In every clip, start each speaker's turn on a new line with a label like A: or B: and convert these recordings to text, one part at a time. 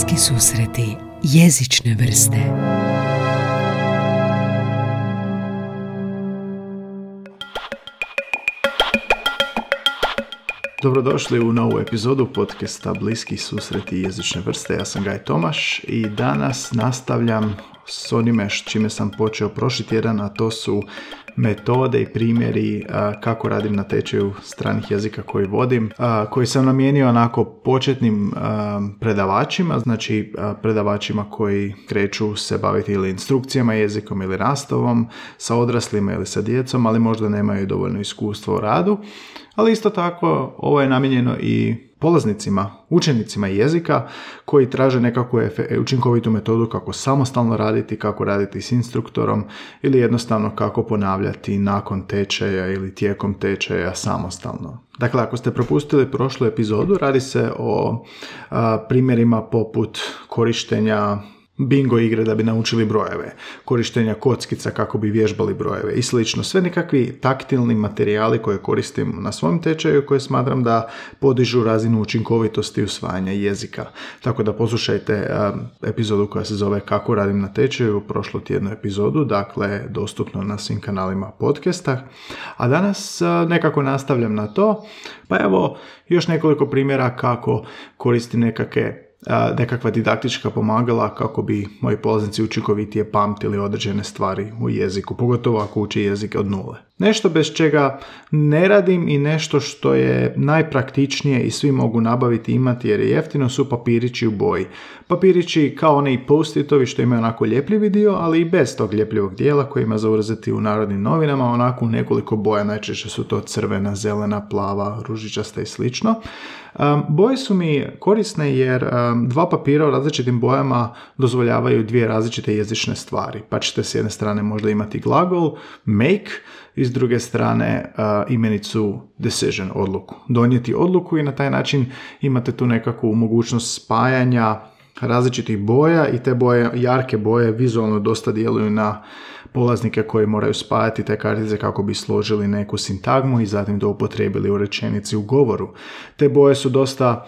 A: Bliski susreti jezične vrste
B: Dobrodošli u novu epizodu podcasta Bliski susreti jezične vrste. Ja sam Gaj Tomaš i danas nastavljam s onime čime sam počeo prošli tjedan, a to su metode i primjeri kako radim na tečaju stranih jezika koji vodim, koji sam namijenio onako početnim predavačima, znači predavačima koji kreću se baviti ili instrukcijama jezikom ili nastavom, sa odraslima ili sa djecom, ali možda nemaju dovoljno iskustva u radu. Ali isto tako ovo je namijenjeno i polaznicima, učenicima jezika koji traže nekakvu učinkovitu metodu kako samostalno raditi, kako raditi s instruktorom ili jednostavno kako ponavljati nakon tečaja ili tijekom tečaja samostalno. Dakle, ako ste propustili prošlu epizodu, radi se o primjerima poput korištenja bingo igre da bi naučili brojeve, korištenja kockica kako bi vježbali brojeve i slično. Sve nekakvi taktilni materijali koje koristim na svom tečaju koje smatram da podižu razinu učinkovitosti usvajanja jezika. Tako da poslušajte epizodu koja se zove Kako radim na tečaju, prošlu tjednu epizodu, dakle dostupno na svim kanalima podcasta. A danas nekako nastavljam na to, pa evo još nekoliko primjera kako koristim nekakve nekakva didaktička pomagala kako bi moji polaznici učinkovitije pamtili određene stvari u jeziku, pogotovo ako uči jezik od nule. Nešto bez čega ne radim i nešto što je najpraktičnije i svi mogu nabaviti imati jer je jeftino su papirići u boji. Papirići kao oni post-itovi što imaju onako ljepljivi dio, ali i bez tog ljepljivog dijela koji ima zauzeti u narodnim novinama, onako u nekoliko boja, najčešće su to crvena, zelena, plava, ružičasta i slično. Boje su mi korisne jer dva papira u različitim bojama dozvoljavaju dvije različite jezične stvari. Pa ćete s jedne strane možda imati glagol make i s druge strane imenicu decision, odluku. Donijeti odluku i na taj način imate tu nekakvu mogućnost spajanja različitih boja i te boje, jarke boje vizualno dosta djeluju na polaznike koji moraju spajati te kartice kako bi složili neku sintagmu i zatim to upotrijebili u rečenici u govoru. Te boje su dosta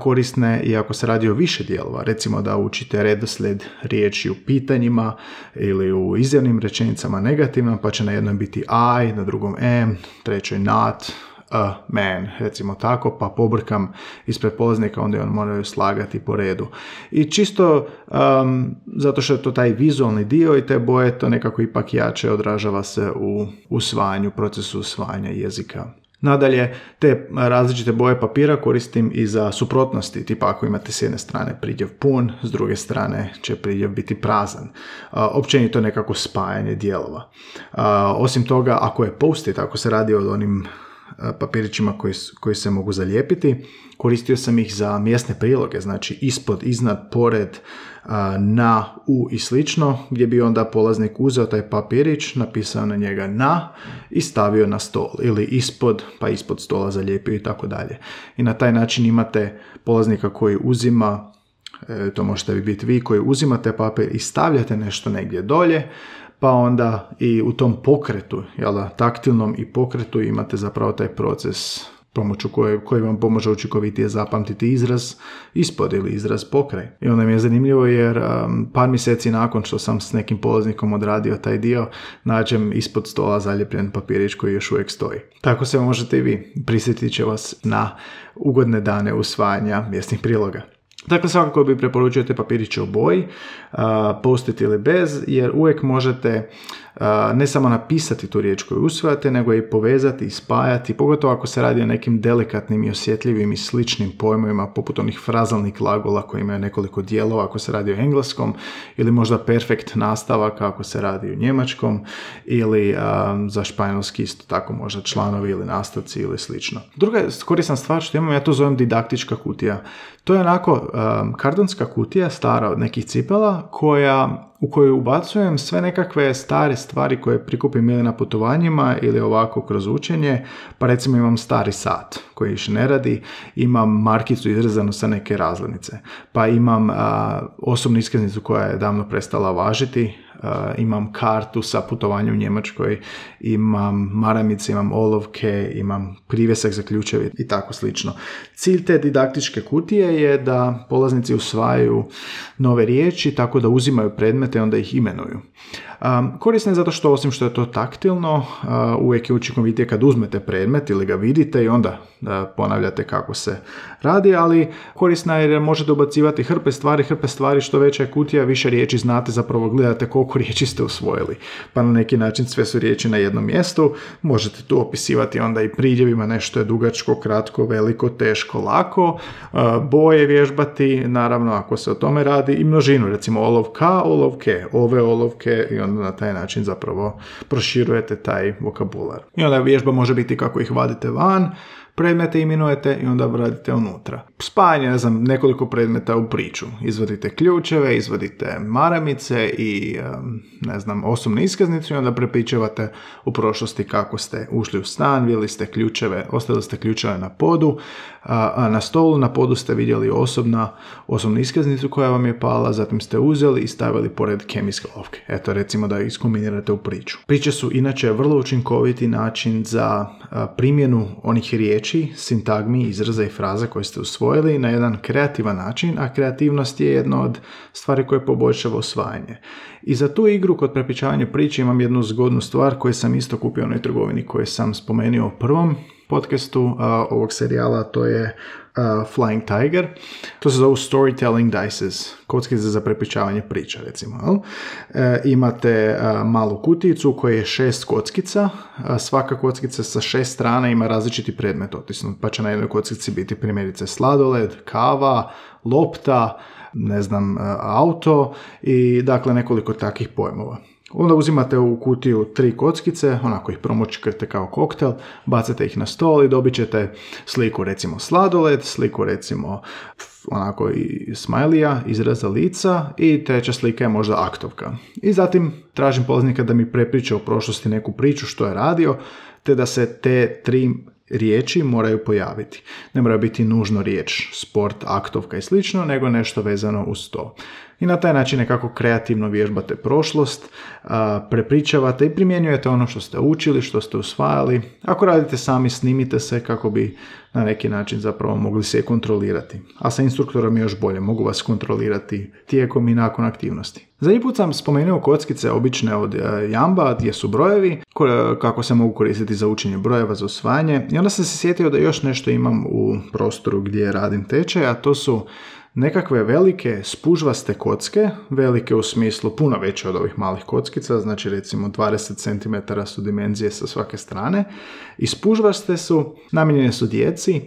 B: korisne i ako se radi o više dijelova, recimo da učite redoslijed riječi u pitanjima ili u izjavnim rečenicama negativno, pa će na jednom biti I, na drugom am, trećoj not, a man, recimo tako, pa pobrkam ispred polaznika, onda on moraju slagati po redu. I čisto um, zato što je to taj vizualni dio i te boje, to nekako ipak jače odražava se u usvajanju, procesu usvajanja jezika. Nadalje, te različite boje papira koristim i za suprotnosti, tipa ako imate s jedne strane pridjev pun, s druge strane će pridjev biti prazan. Općenito nekako spajanje dijelova. Osim toga, ako je post ako se radi o onim papirićima koji, koji se mogu zalijepiti. Koristio sam ih za mjesne priloge, znači ispod, iznad, pored, na, u i slično, gdje bi onda polaznik uzeo taj papirić, napisao na njega na i stavio na stol ili ispod, pa ispod stola zalijepio i tako dalje. I na taj način imate polaznika koji uzima, e, to možete biti vi, koji uzimate papir i stavljate nešto negdje dolje, pa onda i u tom pokretu, jel da, taktilnom i pokretu imate zapravo taj proces pomoću koje, koji vam pomože učinkovitije zapamtiti izraz ispod ili izraz pokraj. I onda mi je zanimljivo jer um, par mjeseci nakon što sam s nekim polaznikom odradio taj dio, nađem ispod stola zaljepljen papirić koji još uvijek stoji. Tako se možete i vi, prisjetit će vas na ugodne dane usvajanja mjesnih priloga. Dakle, svakako bi preporučio te papiriće u boji, postiti ili bez, jer uvijek možete ne samo napisati tu riječ koju usvajate, nego i povezati i spajati, pogotovo ako se radi o nekim delikatnim i osjetljivim i sličnim pojmovima, poput onih frazalnih glagola koji imaju nekoliko dijelova, ako se radi o engleskom, ili možda perfekt nastavaka ako se radi o njemačkom, ili za španjolski isto tako možda članovi ili nastavci ili slično. Druga korisna stvar što imam, ja to zovem didaktička kutija. To je onako um, kardonska kutija stara od nekih cipela koja u kojoj ubacujem sve nekakve stare stvari koje prikupim ili na putovanjima ili ovako kroz učenje, pa recimo imam stari sat koji više ne radi, imam markicu izrezanu sa neke razglednice, pa imam osobnu iskaznicu koja je davno prestala važiti, imam kartu sa putovanjem u Njemačkoj, imam maramice, imam olovke, imam privjesak za ključeve i tako slično. Cilj te didaktičke kutije je da polaznici usvajaju nove riječi tako da uzimaju predmete i onda ih imenuju. Korisno je zato što osim što je to taktilno, uvijek je učinkovitije kad uzmete predmet ili ga vidite i onda ponavljate kako se radi, ali korisna je jer možete ubacivati hrpe stvari, hrpe stvari, što veća je kutija, više riječi znate, zapravo gledate koliko riječi ste usvojili. Pa na neki način sve su riječi na jednom mjestu, možete tu opisivati onda i pridjevima, nešto je dugačko, kratko, veliko, teško, lako, boje vježbati, naravno ako se o tome radi, i množinu, recimo olovka, olovke, ove olovke i onda na taj način zapravo proširujete taj vokabular. I onda vježba može biti kako ih vadite van, predmete imenujete i onda vratite unutra. Spajanje, ne znam, nekoliko predmeta u priču. Izvadite ključeve, izvadite maramice i, ne znam, osobnu iskaznicu i onda prepričavate u prošlosti kako ste ušli u stan, vidjeli ste ključeve, ostavili ste ključeve na podu, a na stolu na podu ste vidjeli osobna, osobnu iskaznicu koja vam je pala, zatim ste uzeli i stavili pored kemijske lovke. Eto, recimo da iskombinirate u priču. Priče su inače vrlo učinkoviti način za primjenu onih riječi, sintagmi, izraza i fraza koje ste usvojili na jedan kreativan način, a kreativnost je jedna od stvari koje poboljšava osvajanje. I za tu igru kod prepričavanja priče imam jednu zgodnu stvar koju sam isto kupio u onoj trgovini koju sam spomenuo u prvom podcastu ovog serijala, to je Flying Tiger. To se zovu Storytelling Dices, kockice za prepričavanje priča, recimo. E, imate malu kuticu u kojoj je šest kockica. svaka kockica sa šest strana ima različiti predmet otisnut, pa će na jednoj kockici biti primjerice sladoled, kava, lopta, ne znam, auto i dakle nekoliko takvih pojmova. Onda uzimate u kutiju tri kockice, onako ih promočkate kao koktel, bacate ih na stol i dobit ćete sliku recimo sladoled, sliku recimo onako i smajlija, izraza lica i treća slika je možda aktovka. I zatim tražim polaznika da mi prepriča u prošlosti neku priču što je radio, te da se te tri riječi moraju pojaviti. Ne mora biti nužno riječ sport, aktovka i slično, nego nešto vezano uz to i na taj način nekako kreativno vježbate prošlost, prepričavate i primjenjujete ono što ste učili, što ste usvajali. Ako radite sami, snimite se kako bi na neki način zapravo mogli se kontrolirati. A sa instruktorom je još bolje, mogu vas kontrolirati tijekom i nakon aktivnosti. Zadnji put sam spomenuo kockice obične od e, Jamba gdje su brojevi, kako se mogu koristiti za učenje brojeva za usvajanje i onda sam se sjetio da još nešto imam u prostoru gdje radim tečaj, a to su nekakve velike spužvaste kocke, velike u smislu puno veće od ovih malih kockica, znači recimo 20 cm su dimenzije sa svake strane i spužvaste su, namijenjene su djeci,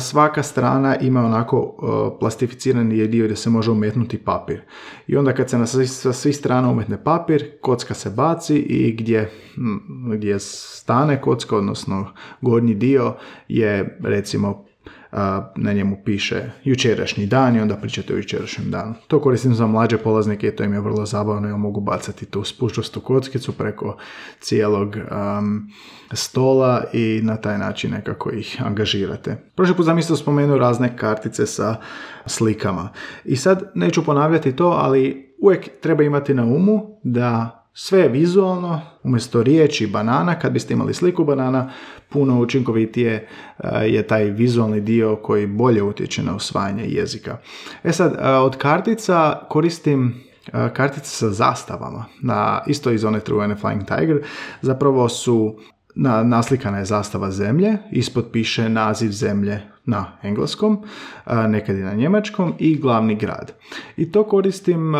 B: svaka strana ima onako plastificirani dio gdje se može umetnuti papir. I onda kad se na sa svih strana umetne papir, kocka se baci i gdje, gdje stane kocka, odnosno gornji dio je recimo na njemu piše jučerašnji dan i onda pričate o jučerašnjem danu. To koristim za mlađe polaznike i to im je vrlo zabavno i mogu bacati tu spuščastu kockicu preko cijelog stola i na taj način nekako ih angažirate. Prošli put sam isto spomenuo razne kartice sa slikama. I sad neću ponavljati to, ali uvijek treba imati na umu da sve je vizualno, umjesto riječi banana, kad biste imali sliku banana, puno učinkovitije e, je taj vizualni dio koji bolje utječe na usvajanje jezika. E sad, e, od kartica koristim e, kartice sa zastavama, na, isto iz one truvene Flying Tiger, zapravo su na, naslikana je zastava zemlje, ispod piše naziv zemlje na engleskom, nekad i na njemačkom i glavni grad. I to koristim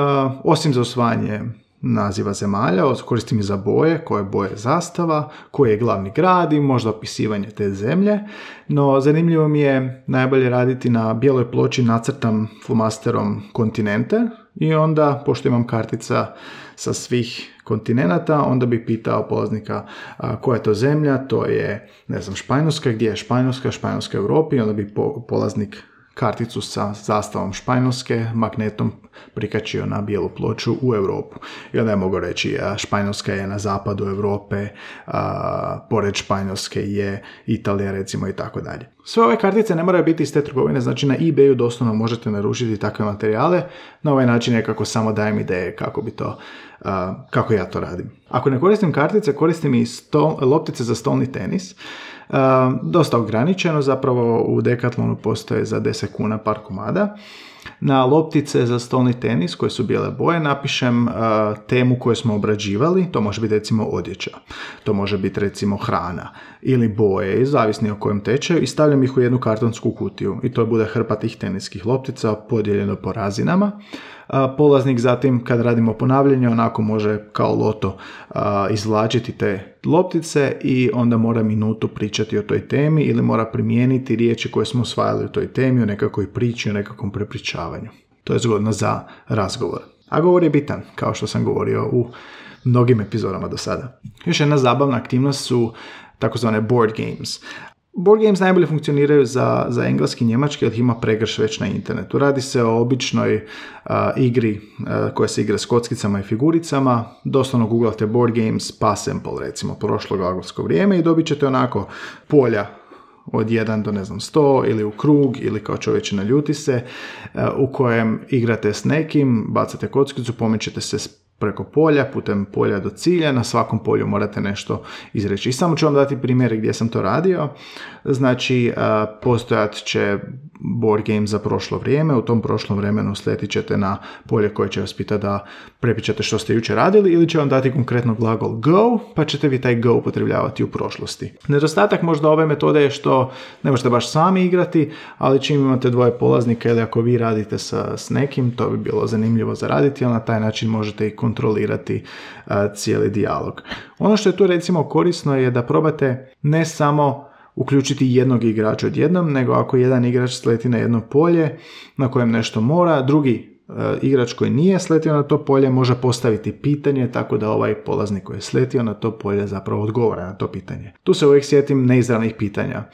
B: osim za osvajanje naziva zemalja, koristim i za boje, koje boje zastava, koji je glavni grad i možda opisivanje te zemlje, no zanimljivo mi je najbolje raditi na bijeloj ploči nacrtam flomasterom kontinente i onda, pošto imam kartica sa svih kontinenata, onda bi pitao polaznika koja je to zemlja, to je, ne znam, Španjolska, gdje je Španjolska, Španjolska Europi, onda bi polaznik karticu sa zastavom Španjolske magnetom prikačio na bijelu ploču u Europu. I onda je mogu reći Španjolska je na zapadu Europe, pored Španjolske je Italija recimo i tako dalje. Sve ove kartice ne moraju biti iz te trgovine, znači na eBayu doslovno možete naručiti takve materijale. Na ovaj način nekako samo dajem ideje kako bi to, kako ja to radim. Ako ne koristim kartice, koristim i loptice za stolni tenis. dosta ograničeno, zapravo u Decathlonu postoje za 10 kuna par komada. Na loptice za stolni tenis koje su bijele boje napišem uh, temu koju smo obrađivali, to može biti recimo odjeća, to može biti recimo hrana ili boje, zavisni o kojem tečaju i stavljam ih u jednu kartonsku kutiju. I to bude hrpa tih teniskih loptica podijeljeno po razinama polaznik zatim kad radimo ponavljanje onako može kao loto izvlačiti te loptice i onda mora minutu pričati o toj temi ili mora primijeniti riječi koje smo osvajali u toj temi, o nekakvoj priči, o nekakvom prepričavanju. To je zgodno za razgovor. A govor je bitan, kao što sam govorio u mnogim epizodama do sada. Još jedna zabavna aktivnost su takozvane board games. Board games najbolje funkcioniraju za, za engleski i njemački jer ima pregrš već na internetu. Radi se o običnoj igri koja se igra s kockicama i figuricama. Doslovno googlate board games pa sample recimo prošlo glagolsko vrijeme i dobit ćete onako polja od 1 do ne znam 100 ili u krug ili kao čovječe naljuti se u kojem igrate s nekim, bacate kockicu, pomećete se preko polja, putem polja do cilja, na svakom polju morate nešto izreći. I samo ću vam dati primjere gdje sam to radio. Znači, postojat će board game za prošlo vrijeme, u tom prošlom vremenu sletit ćete na polje koje će vas pitati da prepičate što ste jučer radili ili će vam dati konkretno glagol go, pa ćete vi taj go upotrebljavati u prošlosti. Nedostatak možda ove metode je što ne možete baš sami igrati, ali čim imate dvoje polaznika ili ako vi radite sa, s nekim, to bi bilo zanimljivo za raditi, ali na taj način možete i kontrolirati cijeli dijalog. Ono što je tu recimo korisno je da probate ne samo uključiti jednog igrača odjednom, nego ako jedan igrač sleti na jedno polje na kojem nešto mora, drugi e, igrač koji nije sletio na to polje može postaviti pitanje tako da ovaj polaznik koji je sletio na to polje zapravo odgovara na to pitanje. Tu se uvijek sjetim neizravnih pitanja.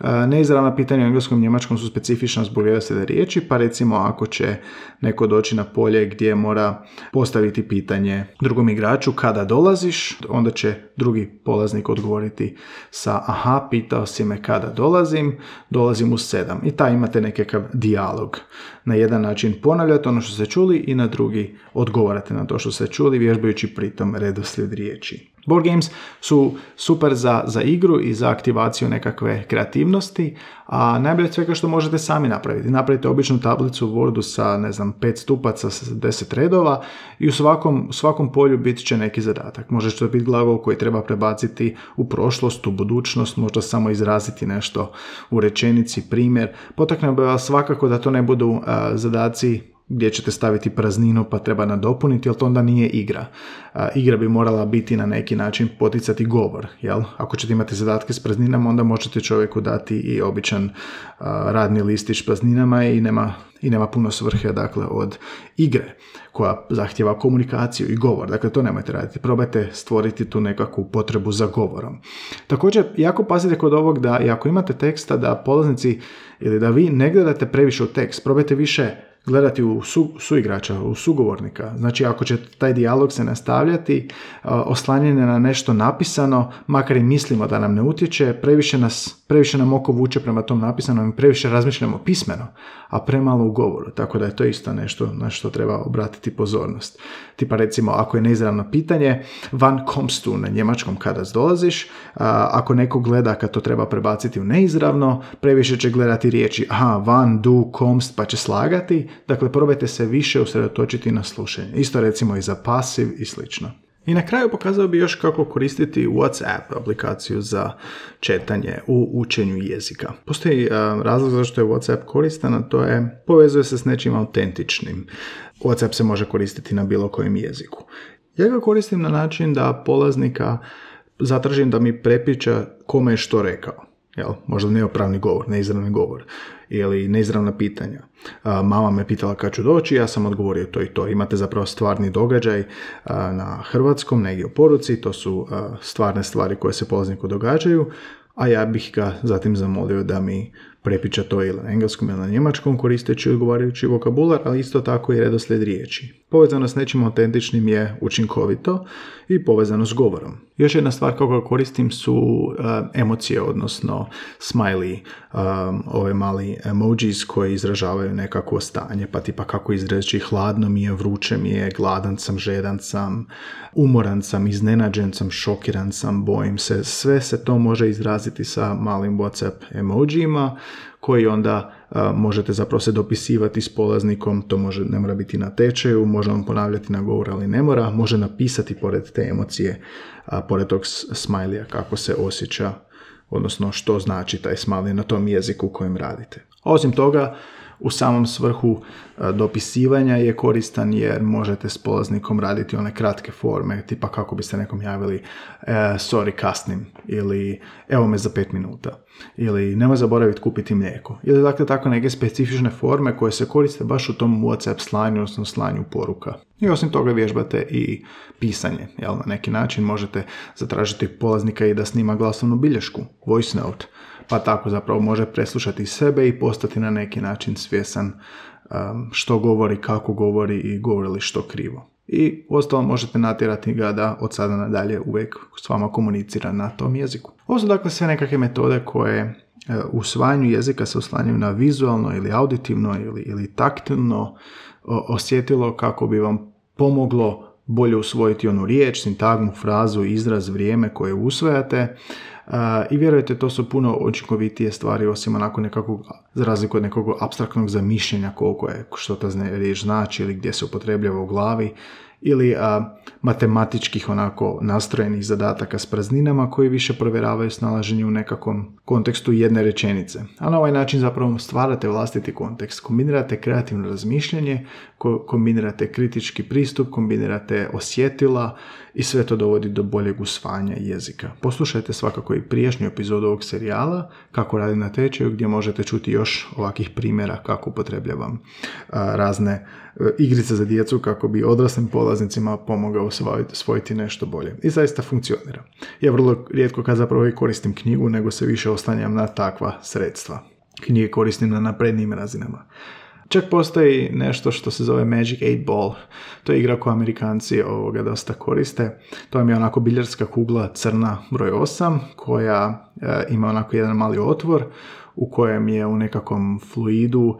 B: Neizravna pitanja u engleskom i njemačkom su specifična zbog da riječi, pa recimo ako će neko doći na polje gdje mora postaviti pitanje drugom igraču kada dolaziš, onda će drugi polaznik odgovoriti sa aha, pitao si me kada dolazim, dolazim u sedam. I taj imate nekakav dijalog. Na jedan način ponavljate ono što ste čuli i na drugi odgovarate na to što ste čuli, vježbajući pritom redoslijed riječi. Board games su super za, za igru i za aktivaciju nekakve kreativnosti, a najbolje svega što možete sami napraviti. Napravite običnu tablicu u Wordu sa, ne znam, pet stupaca sa deset redova i u svakom, svakom polju bit će neki zadatak. Može to biti glagol koji treba prebaciti u prošlost, u budućnost, možda samo izraziti nešto u rečenici, primjer. Potakne vas svakako da to ne budu zadaci gdje ćete staviti prazninu pa treba nadopuniti, ali to onda nije igra. igra bi morala biti na neki način poticati govor. Jel? Ako ćete imati zadatke s prazninama, onda možete čovjeku dati i običan radni listić prazninama i nema, i nema puno svrhe dakle, od igre koja zahtjeva komunikaciju i govor. Dakle, to nemojte raditi. Probajte stvoriti tu nekakvu potrebu za govorom. Također, jako pazite kod ovog da i ako imate teksta da polaznici ili da vi ne gledate previše u tekst, probajte više gledati u su, suigrača, u sugovornika. Znači ako će taj dijalog se nastavljati, oslanjene na nešto napisano, makar i mislimo da nam ne utječe, previše, nas, previše nam oko vuče prema tom napisanom i previše razmišljamo pismeno, a premalo u govoru. Tako da je to isto nešto na što treba obratiti pozornost. Tipa recimo ako je neizravno pitanje, van kommst tu na njemačkom kada dolaziš, ako neko gleda kad to treba prebaciti u neizravno, previše će gledati riječi aha, van, du, kommst, pa će slagati, Dakle, probajte se više usredotočiti na slušanje. Isto recimo i za pasiv i slično. I na kraju pokazao bi još kako koristiti WhatsApp aplikaciju za četanje u učenju jezika. Postoji razlog zašto je WhatsApp koristan, a to je povezuje se s nečim autentičnim. WhatsApp se može koristiti na bilo kojem jeziku. Ja ga koristim na način da polaznika zatražim da mi prepiča kome je što rekao. Jel? Možda neopravni govor, neizravni govor ili neizravna pitanja. Mama me pitala kad ću doći, ja sam odgovorio to i to. Imate zapravo stvarni događaj na hrvatskom, negdje u poruci, to su stvarne stvari koje se polazniku događaju, a ja bih ga zatim zamolio da mi prepičati to ili na engleskom ili na njemačkom koristeći odgovarajući vokabular, ali isto tako i redoslijed riječi. Povezano s nečim autentičnim je učinkovito i povezano s govorom. Još jedna stvar kako koristim su uh, emocije, odnosno smiley, um, ove mali emojis koji izražavaju nekakvo stanje, pa tipa kako izreći hladno mi je, vruće mi je, gladan sam, žedan sam, umoran sam, iznenađen sam, šokiran sam, bojim se. Sve se to može izraziti sa malim WhatsApp emojima koji onda možete zapravo se dopisivati s polaznikom, to može, ne mora biti na tečaju, može vam ponavljati na govor, ali ne mora, može napisati pored te emocije, pored tog smajlija kako se osjeća, odnosno što znači taj smiley na tom jeziku kojem radite. osim toga, u samom svrhu e, dopisivanja je koristan jer možete s polaznikom raditi one kratke forme, tipa kako biste nekom javili e, sorry kasnim ili evo me za pet minuta ili nemoj zaboraviti kupiti mlijeko. Ili dakle tako neke specifične forme koje se koriste baš u tom WhatsApp slanju, odnosno slanju poruka. I osim toga vježbate i pisanje. Jel, na neki način možete zatražiti polaznika i da snima glasovnu bilješku, voice note, pa tako zapravo može preslušati sebe i postati na neki način svjesan um, što govori, kako govori i govori li što krivo. I ostalo možete natjerati ga da od sada nadalje uvijek s vama komunicira na tom jeziku. Ovo su dakle sve nekakve metode koje u usvajanju jezika se oslanjaju na vizualno ili auditivno ili, ili taktilno osjetilo kako bi vam pomoglo bolje usvojiti onu riječ, sintagmu, frazu, izraz, vrijeme koje usvajate i vjerujte to su puno učinkovitije stvari osim onako nekakvog, za razliku od nekog abstraktnog zamišljenja koliko je, što ta riječ znači ili gdje se upotrebljava u glavi ili a, matematičkih onako nastrojenih zadataka s prazninama koji više provjeravaju snalaženje u nekakvom kontekstu jedne rečenice. A na ovaj način zapravo stvarate vlastiti kontekst, kombinirate kreativno razmišljanje, kombinirate kritički pristup, kombinirate osjetila i sve to dovodi do boljeg usvajanja jezika. Poslušajte svakako i prijašnju epizodu ovog serijala, kako radi na tečaju, gdje možete čuti još ovakvih primjera kako upotrebljavam razne e, igrice za djecu kako bi odraslim polaznicima pomogao osvojiti nešto bolje. I zaista funkcionira. Ja vrlo rijetko kad zapravo i koristim knjigu, nego se više oslanjam na takva sredstva. Knjige koristim na naprednim razinama. Čak postoji nešto što se zove Magic 8 Ball. To je igra koju Amerikanci ovoga dosta koriste. To je onako biljarska kugla crna broj 8 koja e, ima onako jedan mali otvor u kojem je u nekakvom fluidu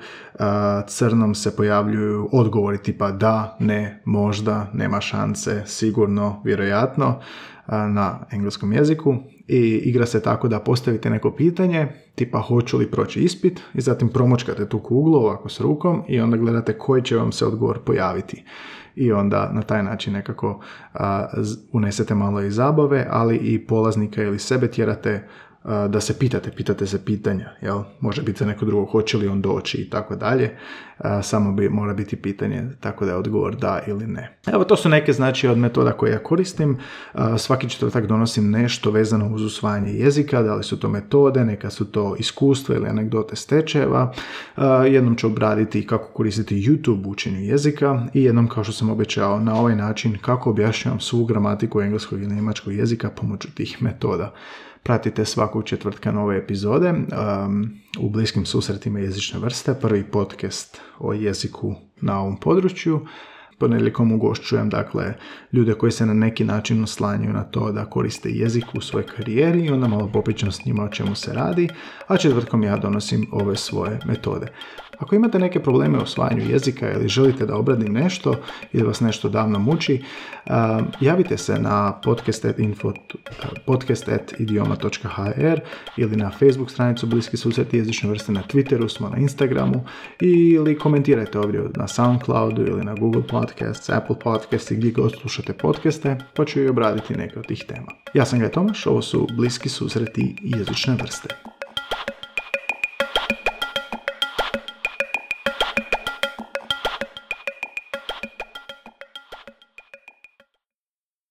B: crnom se pojavljuju odgovori tipa da, ne, možda, nema šanse, sigurno, vjerojatno na engleskom jeziku i igra se tako da postavite neko pitanje, tipa hoću li proći ispit i zatim promočkate tu kuglu ovako s rukom i onda gledate koji će vam se odgovor pojaviti. I onda na taj način nekako unesete malo i zabave, ali i polaznika ili sebe tjerate da se pitate, pitate se pitanja, jel? Može biti za neko drugo, hoće li on doći i tako dalje, samo bi mora biti pitanje, tako da je odgovor da ili ne. Evo, to su neke znači od metoda koje ja koristim, svaki četvrtak donosim nešto vezano uz usvajanje jezika, da li su to metode, neka su to iskustva ili anegdote stečajeva, jednom ću obraditi kako koristiti YouTube učenju jezika i jednom, kao što sam obećao, na ovaj način kako objašnjavam svu gramatiku engleskog i njemačkog jezika pomoću tih metoda. Pratite svakog četvrtka nove epizode um, u bliskim susretima jezične vrste, prvi podcast o jeziku na ovom području. Ponedjeljkom ugošćujem dakle ljude koji se na neki način oslanjaju na to da koriste jezik u svojoj karijeri i onda malo popričam s njima o čemu se radi, a četvrtkom ja donosim ove svoje metode. Ako imate neke probleme u osvajanju jezika ili želite da obradim nešto ili vas nešto davno muči, javite se na podcast.idioma.hr ili na Facebook stranicu Bliski susreti jezične vrste na Twitteru, smo na Instagramu ili komentirajte ovdje na Soundcloudu ili na Google Podcasts, Apple Podcasts i gdje god slušate podcaste, pa ću i obraditi neke od tih tema. Ja sam Gaj Tomaš, ovo su Bliski susreti jezične vrste.